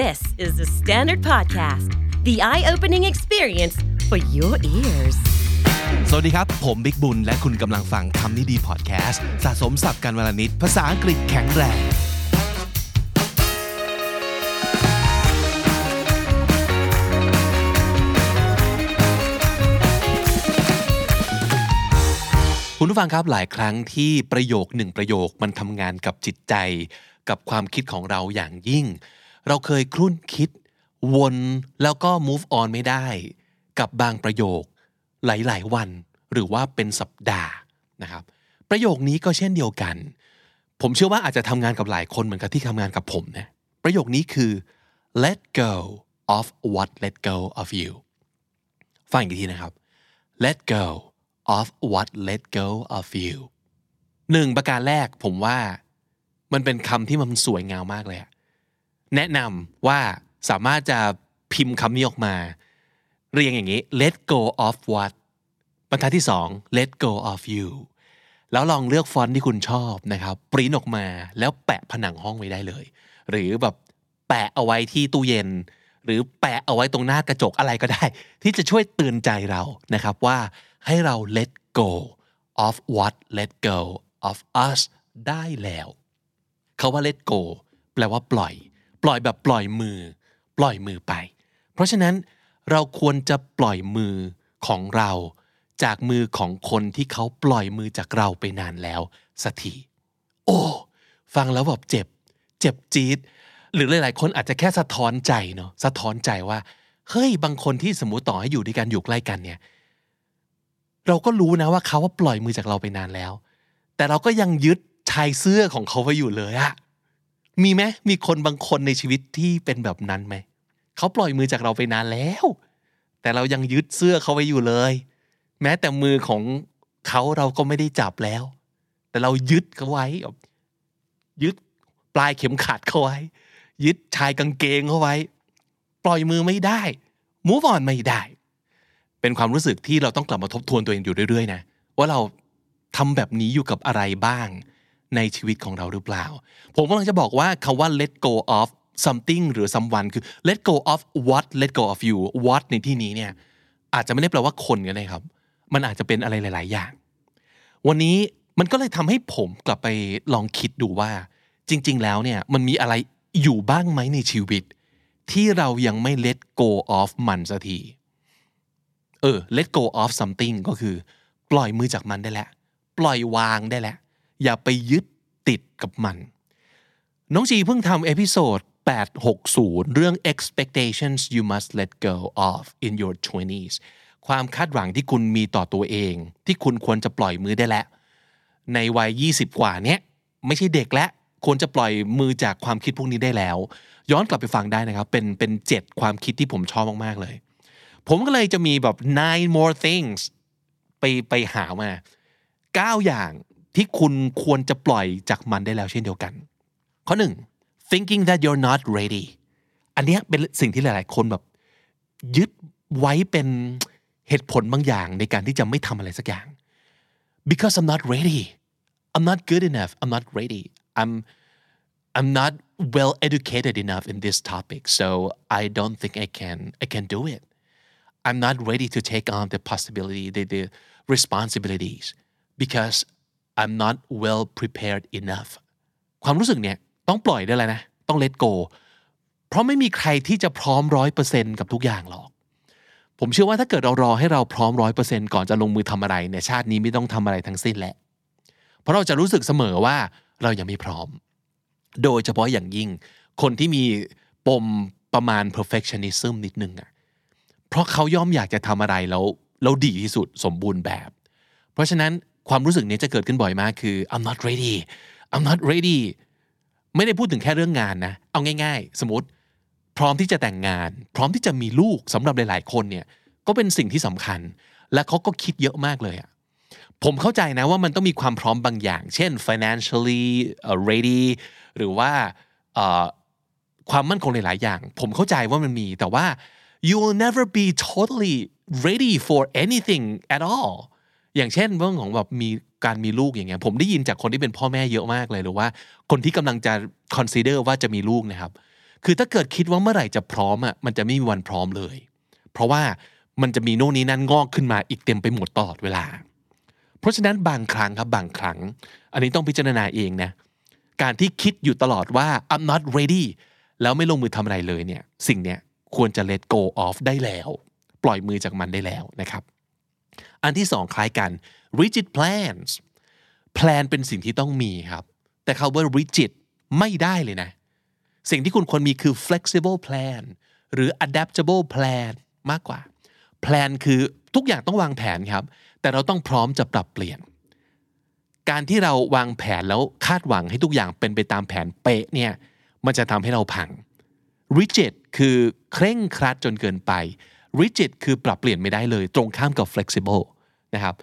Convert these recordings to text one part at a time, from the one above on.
This is the Standard Podcast, the eye opening experience for your ears. สวัสดีครับ ผมบิ๊กบุญ และคุณกำลังฟังคำนี้ดีพอดแคสต์สะสมสับการวลนิดภาษาอังกฤษแข็งแรง คุณผู้ฟังครับหลายครั้งที่ประโยคหนึ่งประโยคมันทำงานกับจิตใจ กับความคิดของเราอย่างยิ่ง เราเคยครุ่นคิด วนแล้วก็ move on ไม่ได้ กับบางประโยคหลาย ๆ วัน หรือว่าเป็นสัปดาห์นะครับ ประโยคนี้ก็เช่นเดียวกัน ผมเชื่อว่าอาจจะทำงานกับหลายคนเหมือนกับที่ทำงานกับผมนะประโยคนี้คือ let go of what let go of you ฟังอีกทีนะครับ let go of what let go of you หนึ่งประการแรกผมว่ามันเป็นคำที่มันสวยงามมากเลยอะ แนะนำว่าสามารถจะพิมพ์คำนี้ออกมา เรียงอย่างนี้ let go of what บรรทัดที่สอง let go of you แล้วลองเลือกฟอนต์ที่คุณชอบนะครับปริ้นออกมาแล้วแปะผนังห้องไว้ได้เลย หรือแบบแปะเอาไว้ที่ตู้เย็น หรือแปะเอาไว้ตรงหน้ากระจกอะไรก็ได้ ที่จะช่วยเตือนใจเรานะครับว่าให้เรา let go of what let go of us ได้แล้วคาว่า let go แปลว่าปล่อย ปล่อยแบบปล่อยมือ ปล่อยมือไป เพราะฉะนั้นเราควรจะปล่อยมือของเรา จากมือของคนที่เขาปล่อยมือจากเราไปนานแล้วสักทีโอ้ฟังแล้วแบบเจ็บ เจ็บจี๊ดหรือหลาย ๆ คนอาจจะแค่สะท้อนใจเนาะสะท้อนใจว่าเฮ้ยบางคนที่สมมติต่อให้อยู่ด้วยกันอยู่ใกล้กันเนี่ย เราก็รู้นะว่าเขาว่าปล่อยมือจากเราไปนานแล้ว แต่เราก็ยังยึดชายเสื้อของเขาไว้อยู่เลยอะ มีไหมมีคนบางคนในชีวิตที่เป็นแบบนั้นไหมเขาปล่อยมือจากเราไปนานแล้ว แต่เรายังยึดเสื้อเขาไว้อยู่เลย แม้แต่มือของเขาเราก็ไม่ได้จับแล้ว แต่เรายึดเขาไว้ ยึดปลายเข็มขัดเขาไว้ ยึดชายกางเกงเขาไว้ ปล่อยมือไม่ได้ move on ไม่ได้ เป็นความรู้สึกที่เราต้องกลับมาทบทวนตัวเองอยู่เรื่อยๆนะว่าเราทำแบบนี้อยู่กับอะไรบ้าง ในชีวิตของเราหรือเปล่า ผมกำลังจะบอกว่าคาว่า let go of something หรือ someone คือ let go of what let go of you what ในที่นี้เนี่ยอาจจะไม่ได้แปลว่าคนก็ได้ครับ มันอาจจะเป็นอะไรหลาย ๆ อย่าง วันนี้มันก็เลยทำให้ผมกลับไปลองคิดดูว่า จริง ๆ แล้วเนี่ยมันมีอะไรอยู่บ้างไหมในชีวิต ที่เรายังไม่ let go of มันสักทีเออ let go of something ก็คือ ปล่อยมือจากมันได้แล้ว ปล่อยวางได้แล้ว อย่าไปยึดติดกับมัน น้องจีเพิ่งทำ episode 860 เรื่อง expectations you must let go of in your 20s ความคาดหวังที่คุณมีต่อตัวเอง ที่คุณควรจะปล่อยมือได้แล้ว ในวัย 20 กว่าเนี้ยไม่ใช่เด็กแล้วควรจะปล่อยมือจากความคิดพวกนี้ได้แล้ว ย้อนกลับไปฟังได้นะครับ เป็นเป็นเจ็ดความคิดที่ผมชอบมาก ๆ เลย ผมก็เลยจะมีแบบ nine more things ไปไปหามา 9 อย่าง ที่คุณควรจะปล่อยจากมันได้แล้วเช่นเดียวกัน ข้อหนึ่ง thinking that you're not ready อันนี้เป็นสิ่งที่หลาย ๆ คนแบบ ยึดไว้เป็นเหตุผลบางอย่างในการที่จะไม่ทำอะไรสักอย่าง because I'm not ready I'm not good enough I'm not ready I'm I'm not well educated enough in this topic so I don't think I can I can do it I'm not ready to take on the possibility the, the responsibilities because I'm not well prepared enough ความรู้สึกเนี่ยต้องปล่อยได้แล้วนะ ต้อง let go เพราะไม่มีใครที่จะพร้อมร้อยเปอร์เซ็นกับทุกอย่างหรอก ผมเชื่อว่าถ้าเกิดเรารอให้เราพร้อมร้อยเปอร์เซ็นก่อนจะลงมือทำอะไรเนี่ยชาตินี้ไม่ต้องทำอะไรทั้งสิ้นแหละ เพราะเราจะรู้สึกเสมอว่าเรายังไม่พร้อม โดยเฉพาะอย่างยิ่ง คนที่มีปมประมาณ perfectionism นิดนึงอะเพราะเขาย่อมอยากจะทำอะไรแล้วแล้วดีที่สุดสมบูรณ์แบบ เพราะฉะนั้น ความรู้สึกนี้จะเกิดขึ้นบ่อยมากคือ I'm not ready I'm not ready ไม่ได้พูดถึงแค่เรื่องงานนะ เอาง่าย ๆ สมมติ พร้อมที่จะแต่งงาน พร้อมที่จะมีลูกสำหรับหลาย ๆ คนเนี่ยก็เป็นสิ่งที่สำคัญ และเขาก็คิดเยอะมากเลยอะผมเข้าใจนะว่ามันต้องมีความพร้อมบางอย่าง เช่น financially ready หรือว่าความมั่นคงหลาย ๆ อย่าง ผมเข้าใจว่ามันมีแต่ว่า you will never be totally ready for anything at all อย่างเช่นเรื่องของแบบมีการมีลูกอย่างเงี้ยผมได้ยินจากคนที่เป็นพ่อแม่เยอะมากเลยหรือว่า คนที่กำลังจะ consider ว่าจะมีลูกนะครับ คือถ้าเกิดคิดว่าเมื่อไหร่จะพร้อมอะมันจะไม่มีวันพร้อมเลย เพราะว่ามันจะมีโน่นนี้นั่นงอกขึ้นมาอีกเต็มไปหมดตลอดเวลา เพราะฉะนั้นบางครั้งครับบางครั้ง อันนี้ต้องพิจารณาเองนะการที่คิดอยู่ตลอดว่า I'm not ready แล้วไม่ลงมือทำอะไรเลยเนี่ย สิ่งเนี้ยควรจะ let go of ได้แล้ว ปล่อยมือจากมันได้แล้วนะครับ อันที่สองคล้ายกัน rigid plans plan เป็นสิ่งที่ต้องมีครับ แต่คาว่า rigid ไม่ได้เลยนะ สิ่งที่คุณควรมีคือ flexible plan หรือ adaptable plan มากกว่า plan คือทุกอย่างต้องวางแผนครับ แต่เราต้องพร้อมจะปรับเปลี่ยน การที่เราวางแผนแล้วคาดหวังให้ทุกอย่างเป็นไปตามแผนเป๊ะเนี่ย มันจะทำให้เราพัง rigid คือเคร่งครัดจนเกินไป rigid คือปรับเปลี่ยนไม่ได้เลย ตรงข้ามกับ flexible นะครับ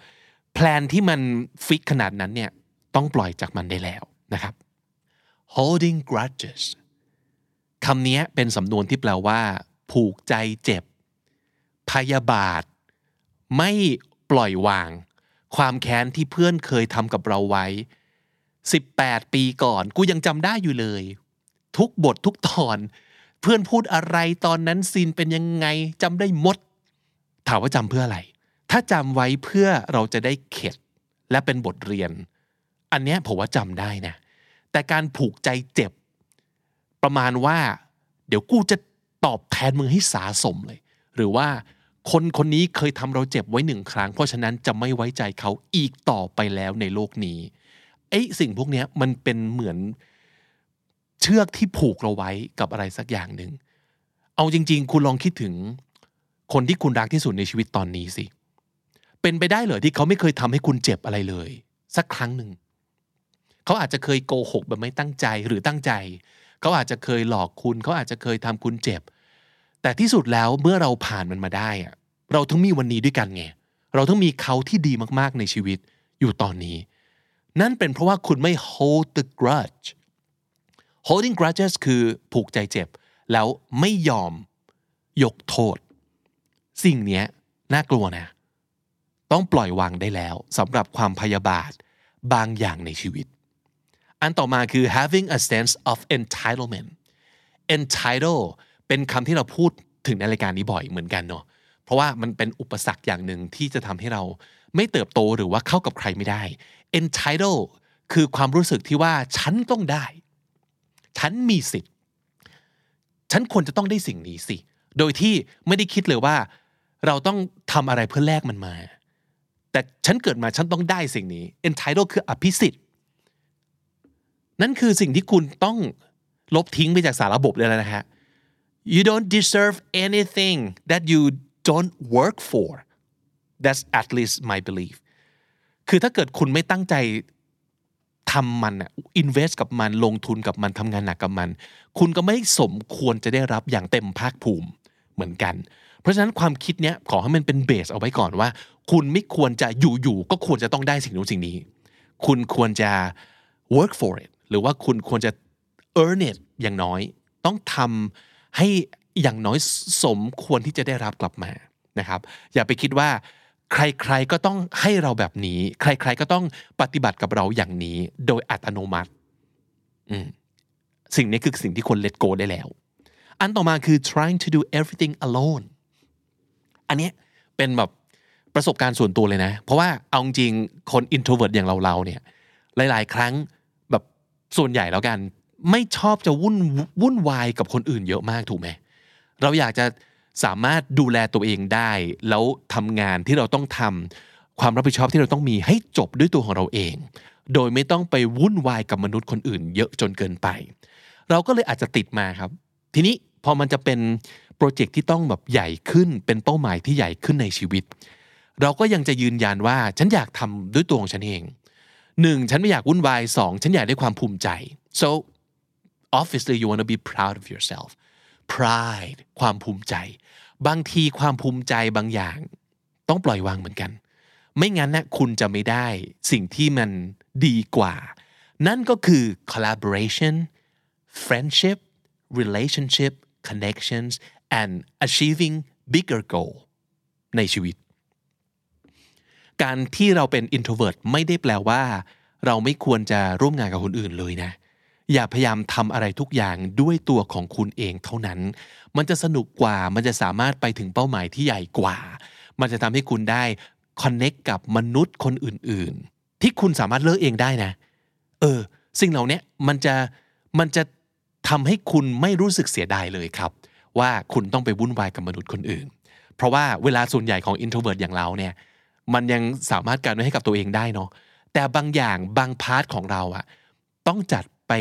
แพลนที่มันฟิกขนาดนั้นเนี่ยต้องปล่อยจากมันได้แล้วนะครับ holding grudges คำนี้เป็นสำนวนที่แปลว่า ผูกใจเจ็บ พยาบาท ไม่ปล่อยวาง ความแค้นที่เพื่อนเคยทำกับเราไว้ 18 ปีก่อน กูยังจำได้อยู่เลย ทุกบททุกตอน เพื่อนพูดอะไรตอนนั้นซีนเป็นยังไงจำได้หมด ถามว่าจำเพื่ออะไร ถ้าจำไว้เพื่อเราจะได้เข็ดและเป็นบทเรียน อันเนี้ยผมว่าจำได้นะแต่การผูกใจเจ็บ ประมาณว่า เดี๋ยวกูจะตอบแทนมึงให้สาสมเลย หรือว่าคนคนนี้เคยทำเราเจ็บไว้หนึ่งครั้ง เพราะฉะนั้นจะไม่ไว้ใจเขาอีกต่อไปแล้วในโลกนี้ไอ้สิ่งพวกนี้มันเป็นเหมือนเชือกที่ผูกเราไว้กับอะไรสักอย่างหนึ่ง เอาจริง ๆ คุณลองคิดถึงคนที่คุณรักที่สุดในชีวิตตอนนี้สิเเป็นไปได้เหรอที่เขาไม่เคยทำให้คุณเจ็บอะไรเลย สักครั้งหนึ่งเขาอาจจะเคยโกหกแบบไม่ตั้งใจหรือตั้งใจ เขาอาจจะเคยหลอกคุณ เขาอาจจะเคยทำคุณเจ็บ แต่ที่สุดแล้วเมื่อเราผ่านมันมาได้อะเราทั้งมีวันนี้ด้วยกันไงเราทั้งมีเขาที่ดีมากๆในชีวิตอยู่ตอนนี้ นั่นเป็นเพราะว่าคุณไม่ hold the grudge holding grudges คือผูกใจเจ็บ แล้วไม่ยอมยกโทษ สิ่งนี้น่ากลัวนะ ต้องปล่อยวางได้แล้วสำหรับความพยาบาทบางอย่างในชีวิต อันต่อมาคือ having a sense of entitlement entitle เป็นคำที่เราพูดถึงในรายการนี้บ่อยเหมือนกันเนาะเพราะว่ามันเป็นอุปสรรคอย่างหนึ่งที่จะทำให้เราไม่เติบโตหรือว่าเข้ากับใครไม่ได้ entitle คือความรู้สึกที่ว่าฉันต้องได้ ฉันมีสิทธิ์ ฉันควรจะต้องได้สิ่งนี้สิ โดยที่ไม่ได้คิดเลยว่า เราต้องทำอะไรเพื่อแลกมันมา แต่ฉันเกิดมาฉันต้องได้สิ่งนี้ entitled คืออภิสิทธิ์ นั่นคือสิ่งที่คุณต้องลบทิ้งไปจากสารระบบเลยแล้วนะฮะ you don't deserve anything that you don't work for that's at least my belief คือถ้าเกิดคุณไม่ตั้งใจทำมันอะ invest กับมันลงทุนกับมันทำงานหนักกับมัน คุณก็ไม่สมควรจะได้รับอย่างเต็มภาคภูมิเหมือนกัน เพราะฉะนั้นความคิดเนี้ยขอให้มันเป็นเบสเอาไว้ก่อนว่า คุณไม่ควรจะอยู่ๆก็ควรจะต้องได้สิ่งนู้นสิ่งนี้ คุณควรจะ work for it หรือว่าคุณควรจะ earn it อย่างน้อย ต้องทำให้อย่างน้อยสมควรที่จะได้รับกลับมานะครับ อย่าไปคิดว่าใครๆก็ต้องให้เราแบบนี้ ใครๆก็ต้องปฏิบัติกับเราอย่างนี้ โดยอัตโนมัติอืมสิ่งนี้คือสิ่งที่คน let go ได้แล้ว อันต่อมาคือ trying to do everything alone อันนี้เป็นแบบประสบการณ์ส่วนตัวเลยนะ เพราะว่าเอาจริงคน introvert อย่างเราๆเนี่ย หลาย ๆ ครั้งแบบส่วนใหญ่แล้วกัน ไม่ชอบจะวุ่นวุ่นวายกับคนอื่นเยอะมากถูกไหมเราอยากจะสามารถดูแลตัวเองได้ แล้วทำงานที่เราต้องทำความรับผิดชอบที่เราต้องมีให้จบด้วยตัวของเราเอง โดยไม่ต้องไปวุ่นวายกับมนุษย์คนอื่น เยอะจนเกินไป เราก็เลยอาจจะติดมาครับ ทีนี้พอมันจะเป็น โปรเจกต์ที่ต้องแบบใหญ่ขึ้นเป็นเป้าหมายที่ใหญ่ขึ้นในชีวิต เราก็ยังจะยืนยันว่าฉันอยากทำด้วยตัวของฉันเองหนึ่งฉันไม่อยากวุ่นวายสองฉันอยากได้ความภูมิใจ so obviously you want to be proud of yourself pride ความภูมิใจ บางทีความภูมิใจบางอย่าง ต้องปล่อยวางเหมือนกัน ไม่งั้นนะคุณจะไม่ได้สิ่งที่มันดีกว่า นั่นก็คือ collaboration friendship relationship connections and achieving bigger goal ในชีวิต การที่เราเป็น introvert ไม่ได้แปลว่า เราไม่ควรจะร่วมงานกับคนอื่นเลยนะ อย่าพยายามทำอะไรทุกอย่างด้วยตัวของคุณเองเท่านั้น มันจะสนุกกว่า มันจะสามารถไปถึงเป้าหมายที่ใหญ่กว่า มันจะทำให้คุณได้คอนเน็กกับมนุษย์คนอื่น ๆ ที่คุณสามารถเลือกเองได้นะ เออ สิ่งเหล่านี้มันจะมันจะทำให้คุณไม่รู้สึกเสียดายเลยครับ ว่าคุณต้องไปวุ่นวายกับมนุษย์คนอื่น เพราะว่าเวลาส่วนใหญ่ของ introvert อย่างเราเนี่ยมันยังสามารถการไว้ให้กับตัวเองได้เนาะแต่บางอย่างบางพาร์ทของเราอะต้องจัดไป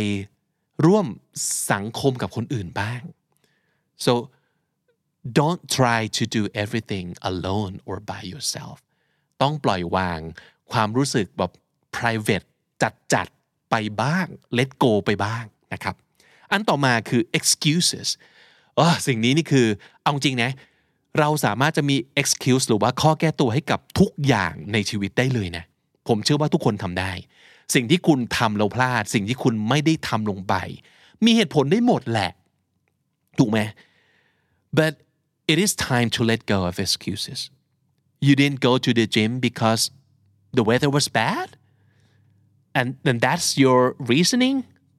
ร่วมสังคมกับคนอื่นบ้าง so don't try to do everything alone or by yourself ต้องปล่อยวางความรู้สึกแบบ private จัดจัดไปบ้าง let go ไปบ้างนะครับ อันต่อมาคือ excuses อ๋อสิ่งนี้นี่คือเอาจริงนะเราสามารถจะมี excuse หรือว่าข้อแก้ตัวให้กับทุกอย่างในชีวิตได้เลยนะ ผมเชื่อว่าทุกคนทำได้ สิ่งที่คุณทำเราพลาด สิ่งที่คุณไม่ได้ทำลงไป มีเหตุผลได้หมดแหละ ถูกไหม but it is time to let go of excuses you didn't go to the gym because the weather was bad and then that's your reasoning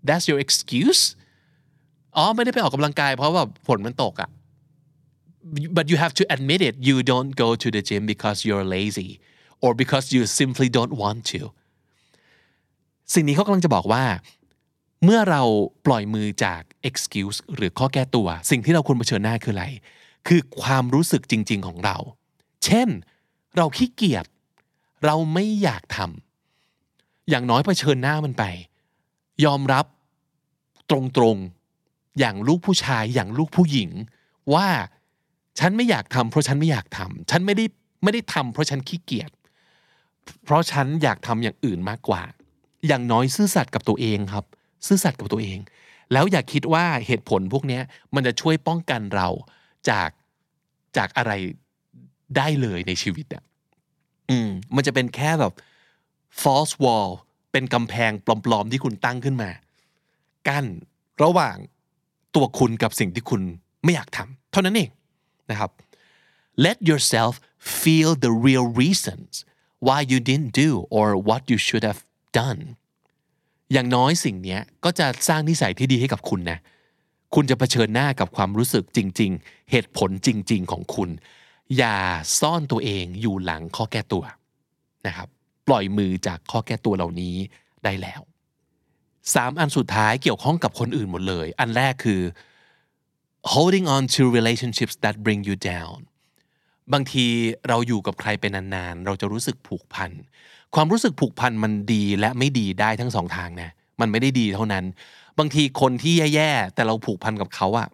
that's your excuse อ๋อไม่ได้ไปออกกำลังกายเพราะว่าฝนมันตกอะ but you have to admit it you don't go to the gym because you're lazy or because you simply don't want to สิ่งนี้เขากำลังจะบอกว่า เมื่อเราปล่อยมือจาก excuse หรือข้อแก้ตัว สิ่งที่เราควรเผชิญหน้าคืออะไร คือความรู้สึกจริง ๆ ของเรา เช่น เราขี้เกียจเราไม่อยากทำอย่างน้อยเผชิญหน้ามันไป ยอมรับตรงๆ อย่างลูกผู้ชายอย่างลูกผู้หญิง ว่าฉันไม่อยากทำเพราะฉันไม่อยากทำฉันไม่ได้ไม่ได้ทำเพราะฉันขี้เกียจเพราะฉันอยากทำอย่างอื่นมากกว่า อย่างน้อยซื่อสัตย์กับตัวเองครับ ซื่อสัตย์กับตัวเอง แล้วอย่าคิดว่าเหตุผลพวกนี้มันจะช่วยป้องกันเราจากจากอะไรได้เลยในชีวิตอะอืมมันจะเป็นแค่แบบ false wall เป็นกำแพงปลอมๆที่คุณตั้งขึ้นมา กั้นระหว่าง ตัวคุณกับสิ่งที่คุณไม่อยากทำเท่านั้นเองนะครับ let yourself feel the real reasons why you didn't do or what you should have done อย่างน้อยสิ่งนี้ก็จะสร้างนิสัยที่ดีให้กับคุณนะ คุณจะเผชิญหน้ากับความรู้สึกจริง ๆ เหตุผลจริง ๆ ของคุณ อย่าซ่อนตัวเองอยู่หลังข้อแก้ตัวนะครับ ปล่อยมือจากข้อแก้ตัวเหล่านี้ได้แล้ว สามอันสุดท้ายเกี่ยวข้องกับคนอื่นหมดเลย อันแรกคือ holding on to relationships that bring you down บางทีเราอยู่กับใครเป็นนานๆ เราจะรู้สึกผูกพัน ความรู้สึกผูกพันมันดีและไม่ดีได้ทั้งสองทางนะ มันไม่ได้ดีเท่านั้น บางทีคนที่แย่ๆ แต่เราผูกพันกับเขาอะ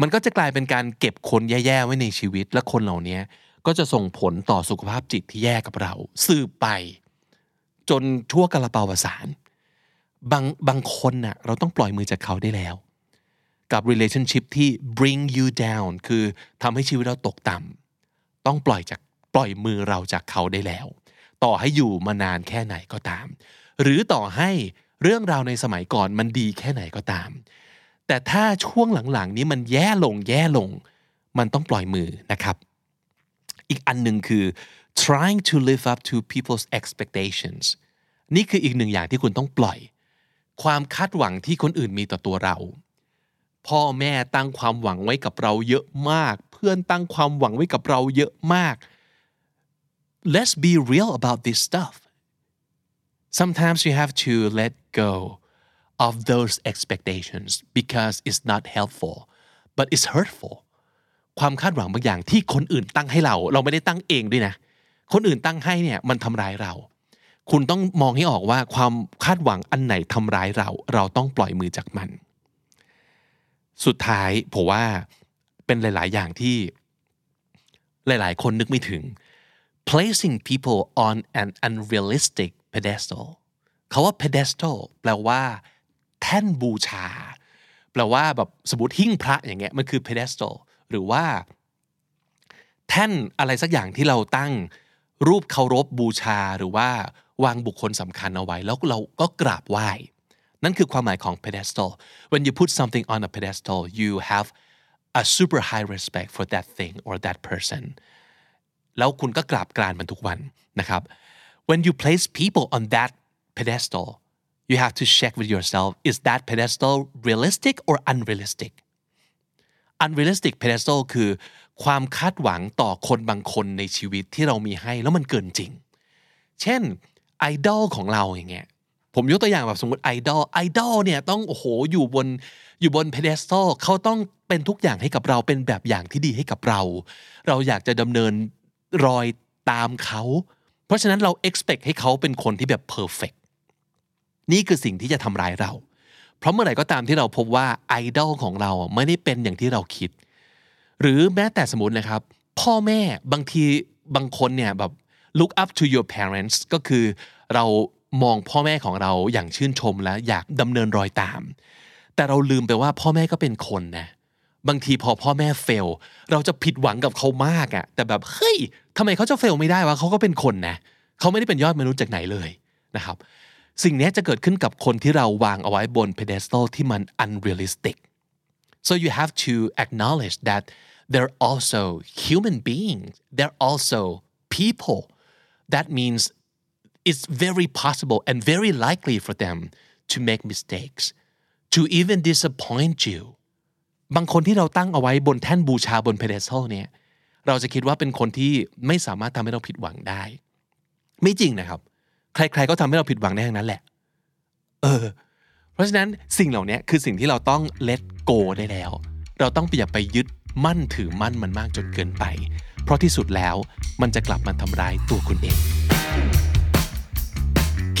มันก็จะกลายเป็นการเก็บคนแย่ๆ ไว้ในชีวิต และคนเหล่านี้ก็จะส่งผลต่อสุขภาพจิตที่แย่กับเรา สืบไป จนทั่วกระเปาประสาน บางบางคนน่ะเราต้องปล่อยมือจากเขาได้แล้ว กับ relationship ที่ bring you down คือทำให้ชีวิตเราตกต่ำต้องปล่อยจากปล่อยมือเราจากเขาได้แล้ว ต่อให้อยู่มานานแค่ไหนก็ตาม หรือต่อให้เรื่องราวในสมัยก่อนมันดีแค่ไหนก็ตาม แต่ถ้าช่วงหลังๆ นี้มันแย่ลงแย่ลง มันต้องปล่อยมือนะครับ อีกอันหนึ่งคือ trying to live up to people's expectations นี่คืออีกหนึ่งอย่างที่คุณต้องปล่อย ความคาดหวังที่คนอื่นมีต่อตัวเรา พ่อแม่ตั้งความหวังไว้กับเราเยอะมาก เพื่อนตั้งความหวังไว้กับเราเยอะมาก let's be real about this stuff sometimes you have to let go of those expectations because it's not helpful but it's hurtful ความคาดหวังบางอย่างที่คนอื่นตั้งให้เรา เราไม่ได้ตั้งเองด้วยนะ คนอื่นตั้งให้เนี่ยมันทำร้ายเรา คุณต้องมองให้ออกว่าความคาดหวังอันไหนทำร้ายเรา เราต้องปล่อยมือจากมัน สุดท้ายผมว่าเป็นหลาย ๆ อย่างที่หลาย ๆ คนนึกไม่ถึง placing people on an unrealistic pedestal เขาว่า pedestal แปลว่า แท่นบูชา แปลว่าแบบสมมติหิ้งพระอย่างเงี้ยมันคือ pedestal หรือว่า แท่นอะไรสักอย่างที่เราตั้งรูปเคารพบูชาหรือว่า วางบุคคลสำคัญเอาไว้แล้วเราก็กราบไหว้ นั่นคือความหมายของ pedestal when you put something on a pedestal you have a super high respect for that thing or that person แล้วคุณก็กราบกรานมันทุกวันนะครับ when you place people on that pedestal you have to check with yourself is that pedestal realistic or unrealistic unrealistic pedestal คือความคาดหวังต่อคนบางคนในชีวิตที่เรามีให้แล้วมันเกินจริง เช่น ไอดอลของเราอย่างเงี้ยผมยกตัวอย่างแบบสมมติไอดอลไอดอลเนี่ยต้องโอ้โหอยู่บนอยู่บน pedestal เขาต้องเป็นทุกอย่างให้กับเราเป็นแบบอย่างที่ดีให้กับเรา เราอยากจะดำเนินรอยตามเขา เพราะฉะนั้นเรา expect ให้เขาเป็นคนที่แบบ perfect นี่คือสิ่งที่จะทำร้ายเรา เพราะเมื่อไหร่ก็ตามที่เราพบว่าไอดอลของเราไม่ได้เป็นอย่างที่เราคิด หรือแม้แต่สมมตินะครับ พ่อแม่บางทีบางคนเนี่ยแบบ look up to your parents ก็คือเรามองพ่อแม่ของเราอย่างชื่นชมและอยากดำเนินรอยตาม แต่เราลืมไปว่าพ่อแม่ก็เป็นคนนะบางทีพอพ่อแม่เฟล เราจะผิดหวังกับเขามากอะแต่แบบเฮ้ยทำไมเขาจะเฟลไม่ได้วะเขาก็เป็นคนนะเขาไม่ได้เป็นยอดมนุษย์จากไหนเลยนะครับ สิ่งนี้จะเกิดขึ้นกับคนที่เราวางเอาไว้บน pedestal ที่มัน unrealistic so you have to acknowledge that they're also human beings they're also people that means it's very possible and very likely for them to make mistakes to even disappoint you บางคนที่เราตั้งเอาไว้บนแท่นบูชาบน pedestal เนี่ยเราจะคิดว่าเป็นคนที่ไม่สามารถทำให้เราผิดหวังได้ ไม่จริงนะครับ ใครๆก็ทำให้เราผิดหวังได้ทั้งนั้นแหละ เออ เพราะฉะนั้นสิ่งเหล่านี้คือสิ่งที่เราต้อง let go ได้แล้ว เราต้องอย่าไปยึดมั่นถือมั่นมันมากจนเกินไป เพราะที่สุดแล้วมันจะกลับมาทำร้ายตัวคุณเอง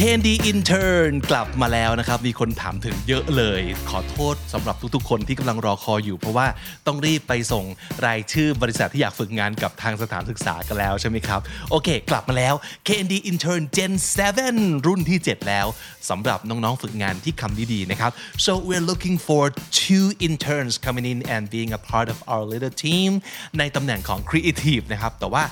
Candy Intern กลับมาแล้วนะครับ มีคนถามถึงเยอะเลย ขอโทษสำหรับทุกๆ คนที่กำลังรอคอยอยู่ เพราะว่าต้องรีบไปส่งรายชื่อบริษัทที่อยากฝึกงานกับทางสถานศึกษากันแล้วใช่ไหมครับ โอเค กลับมาแล้ว Candy Intern Gen 7 รุ่นที่ 7 แล้วสำหรับน้องๆ ฝึกงานที่คำดีๆนะครับ so we're looking for two interns coming in and being a part of our little team ในตำแหน่งของ Creative นะครับแต่ว่า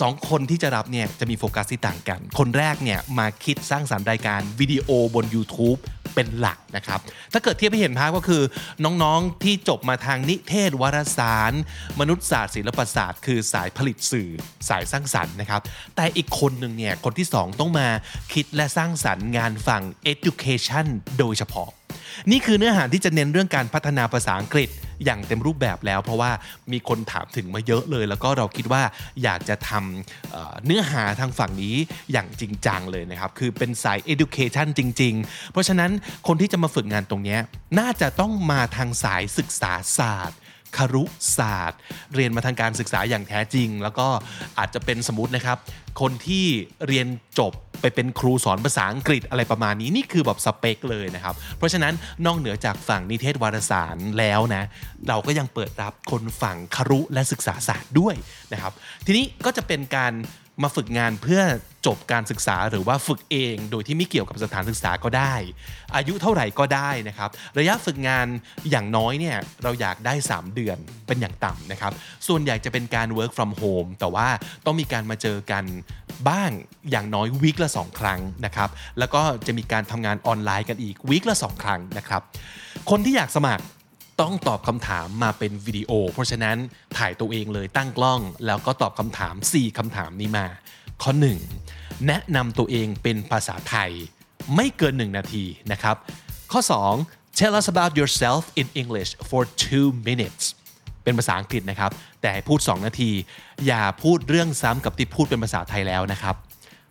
สองคนที่จะรับเนี่ยจะมีโฟกัสที่ต่างกัน คนแรกเนี่ยมาคิดสร้างสรรค์รายการวิดีโอบน YouTube เป็นหลักนะครับ ถ้าเกิดเทียบให้เห็นภาพก็คือน้องๆที่จบมาทางนิเทศวารสาร มนุษยศาสตร์ศิลปศาสตร์ คือสายผลิตสื่อสายสร้างสรรค์นะครับ แต่อีกคนหนึ่งเนี่ยคนที่สองต้องมาคิดและสร้างสรรค์งานฝั่ง education โดยเฉพาะ นี่คือเนื้อหาที่จะเน้นเรื่องการพัฒนาภาษาอังกฤษอย่างเต็มรูปแบบแล้ว เพราะว่ามีคนถามถึงมาเยอะเลย แล้วก็เราคิดว่าอยากจะทำเเนื้อหาทางฝั่งนี้อย่างจริงจังเลยนะครับ คือเป็นสาย education จริง ๆ เพราะฉะนั้นคนที่จะมาฝึกงานตรงนี้น่าจะต้องมาทางสายศึกษาศาสตร์ ครุศาสตร์ เรียนมาทางการศึกษาอย่างแท้จริง แล้วก็อาจจะเป็นสมมตินะครับ คนที่เรียนจบไปเป็นครูสอนภาษาอังกฤษอะไรประมาณนี้นี่คือแบบสเปคเลยนะครับ เพราะฉะนั้นนอกเหนือจากฝั่งนิเทศวารสารแล้วนะเราก็ยังเปิดรับคนฝั่งครุและศึกษาศาสตร์ด้วยนะครับ ทีนี้ก็จะเป็นการ มาฝึกงานเพื่อจบการศึกษาหรือว่าฝึกเอง โดยที่ไม่เกี่ยวกับสถานศึกษาก็ได้ อายุเท่าไหร่ก็ได้นะครับ ระยะฝึกงานอย่างน้อยเนี่ยเราอยากได้ 3 เดือนเป็นอย่างต่ำนะครับ ส่วนใหญ่จะเป็นการ work from home แต่ว่าต้องมีการมาเจอกันบ้างอย่างน้อยวีคละ 2 ครั้งนะครับ แล้วก็จะมีการทำงานออนไลน์กันอีกวีคละ 2 ครั้งนะครับ คนที่อยากสมัคร ต้องตอบคำถามมาเป็นวิดีโอ เพราะฉะนั้นถ่ายตัวเองเลยตั้งกล้อง แล้วก็ตอบคำถาม 4คำถามนี้มา ข้อ 1 แนะนำตัวเองเป็นภาษาไทย ไม่เกิน 1 นาทีนะครับ ข้อ 2 tell us about yourself in English for two minutes เป็นภาษาอังกฤษนะครับ แต่พูด 2 นาที อย่าพูดเรื่องซ้ำกับที่พูดเป็นภาษาไทยแล้วนะครับ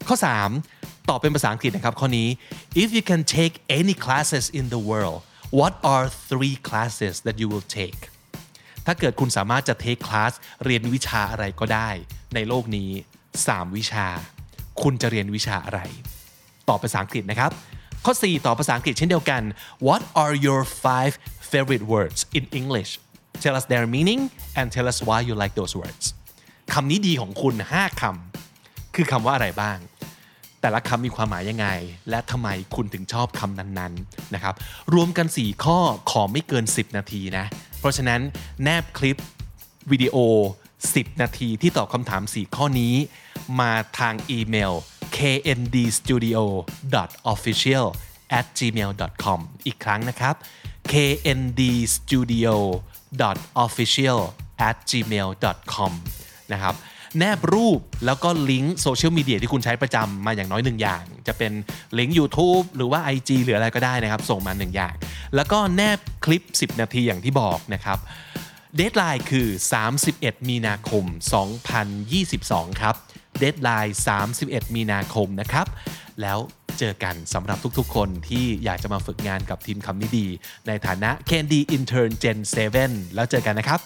ข้อ 3 ตอบเป็นภาษาอังกฤษนะครับข้อนี้ if you can take any classes in the world what are three classes that you will take ถ้าเกิดคุณสามารถจะ take class เรียนวิชาอะไรก็ได้ ในโลกนี้ 3 วิชา คุณจะเรียนวิชาอะไร ตอบภาษาอังกฤษนะครับ ข้อ 4ตอบภาษาอังกฤษเช่นเดียวกัน What are your five favorite words in English Tell us their meaning and tell us why you like those words คำนี้ดีของคุณ 5คำคือคำว่าอะไรบ้าง แต่ละคำมีความหมายยังไง และทำไมคุณถึงชอบคำนั้นๆนะครับรวมกัน 4 ข้อขอไม่เกิน 10 นาทีนะเพราะฉะนั้นแนบคลิปวิดีโอ 10 นาทีที่ตอบคำถาม 4 ข้อนี้ มาทางอีเมล kndstudio.official at gmail.com อีกครั้งนะครับ kndstudio official at gmail com นะครับ แนบรูปแล้วก็ลิงก์โซเชียลมีเดียที่คุณใช้ประจำมาอย่างน้อยหนึ่งอย่าง จะเป็นลิงก์ YouTube หรือว่า IG หรืออะไรก็ได้นะครับ ส่งมาหนึ่งอย่าง แล้วก็แนบคลิป 10 นาทีอย่างที่บอกนะครับ deadline คือ 31 มีนาคม 2022 ครับ deadline 31 มีนาคมนะครับ แล้วเจอกันสำหรับทุกๆ คนที่อยากจะมาฝึกงานกับทีมคำนี้ดี ในฐานะ Candy Intern Gen 7 แล้วเจอกันนะครับ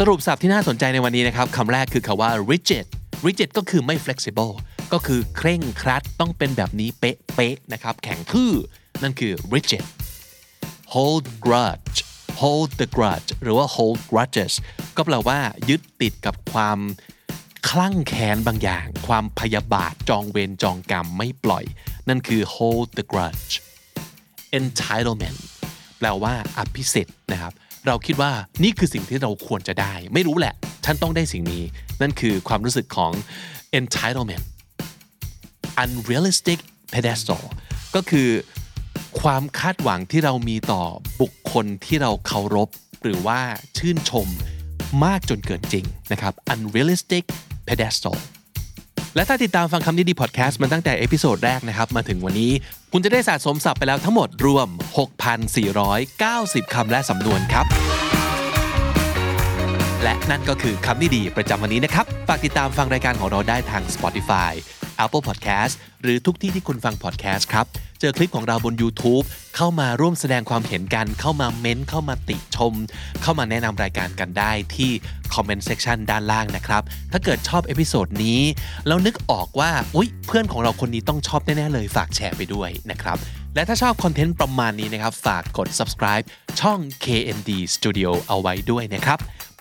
สรุปสับที่น่าสนใจในวันนี้นะครับคำแรกคือคาว่า rigid rigid ก็คือไม่ flexible ก็คือเคร่งครัดต้องเป็นแบบนี้เป๊ะๆนะครับแข็งทื่อนั่นคือ rigid hold grudge hold the grudge หรือว่า hold grudges ก็แปลว่ายึดติดกับความคลั่งแค้นบางอย่าง ความพยาบาทจองเวรจองกรรมไม่ปล่อย นั่นคือ hold the grudge entitlement แปลว่าอภิสิทธิ์นะครับ เราคิดว่านี่คือสิ่งที่เราควรจะได้ ไม่รู้แหละ ฉันต้องได้สิ่งนี้ นั่นคือความรู้สึกของ entitlement unrealistic pedestal ก็คือความคาดหวังที่เรามีต่อบุคคลที่เราเคารพ หรือว่าชื่นชมมากจนเกินจริงนะครับ unrealistic pedestal และถ้าติดตามฟังคำนี้ดีพอดแคสต์มาตั้งแต่ episode แรกนะครับ มาถึงวันนี้ คุณจะได้สะสมศัพท์ไปแล้วทั้งหมดรวม 6,490 คำและสำนวนครับ และนั่นก็คือคำนี้ดีประจำวันนี้นะครับ ฝากติดตามฟังรายการของเราได้ทาง Spotify Apple Podcast หรือทุกที่ที่คุณฟัง podcast ครับ เจอคลิปของเราบน YouTube เข้ามาร่วมแสดงความเห็นกัน เข้ามาเม้น เข้ามาติชม เข้ามาแนะนำรายการกันได้ที่ comment section ด้านล่างนะครับ ถ้าเกิดชอบ episode นี้ แล้วนึกออกว่า อุ๊ย เพื่อนของเราคนนี้ต้องชอบแน่ ๆ เลย ฝากแชร์ไปด้วยนะครับและถ้าชอบ content ประมาณนี้นะครับ ฝากกด subscribe ช่อง KND Studio เอาไว้ด้วยนะครับ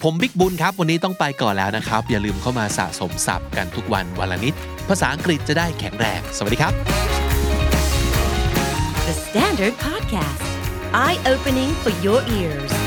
ผมบิ๊กบุญครับ วันนี้ต้องไปก่อนแล้วนะครับ อย่าลืมเข้ามาสะสมศัพท์กันทุกวันวันละนิด ภาษาอังกฤษจะได้แข็งแรง สวัสดีครับ The Standard Podcast, eye opening for your ears.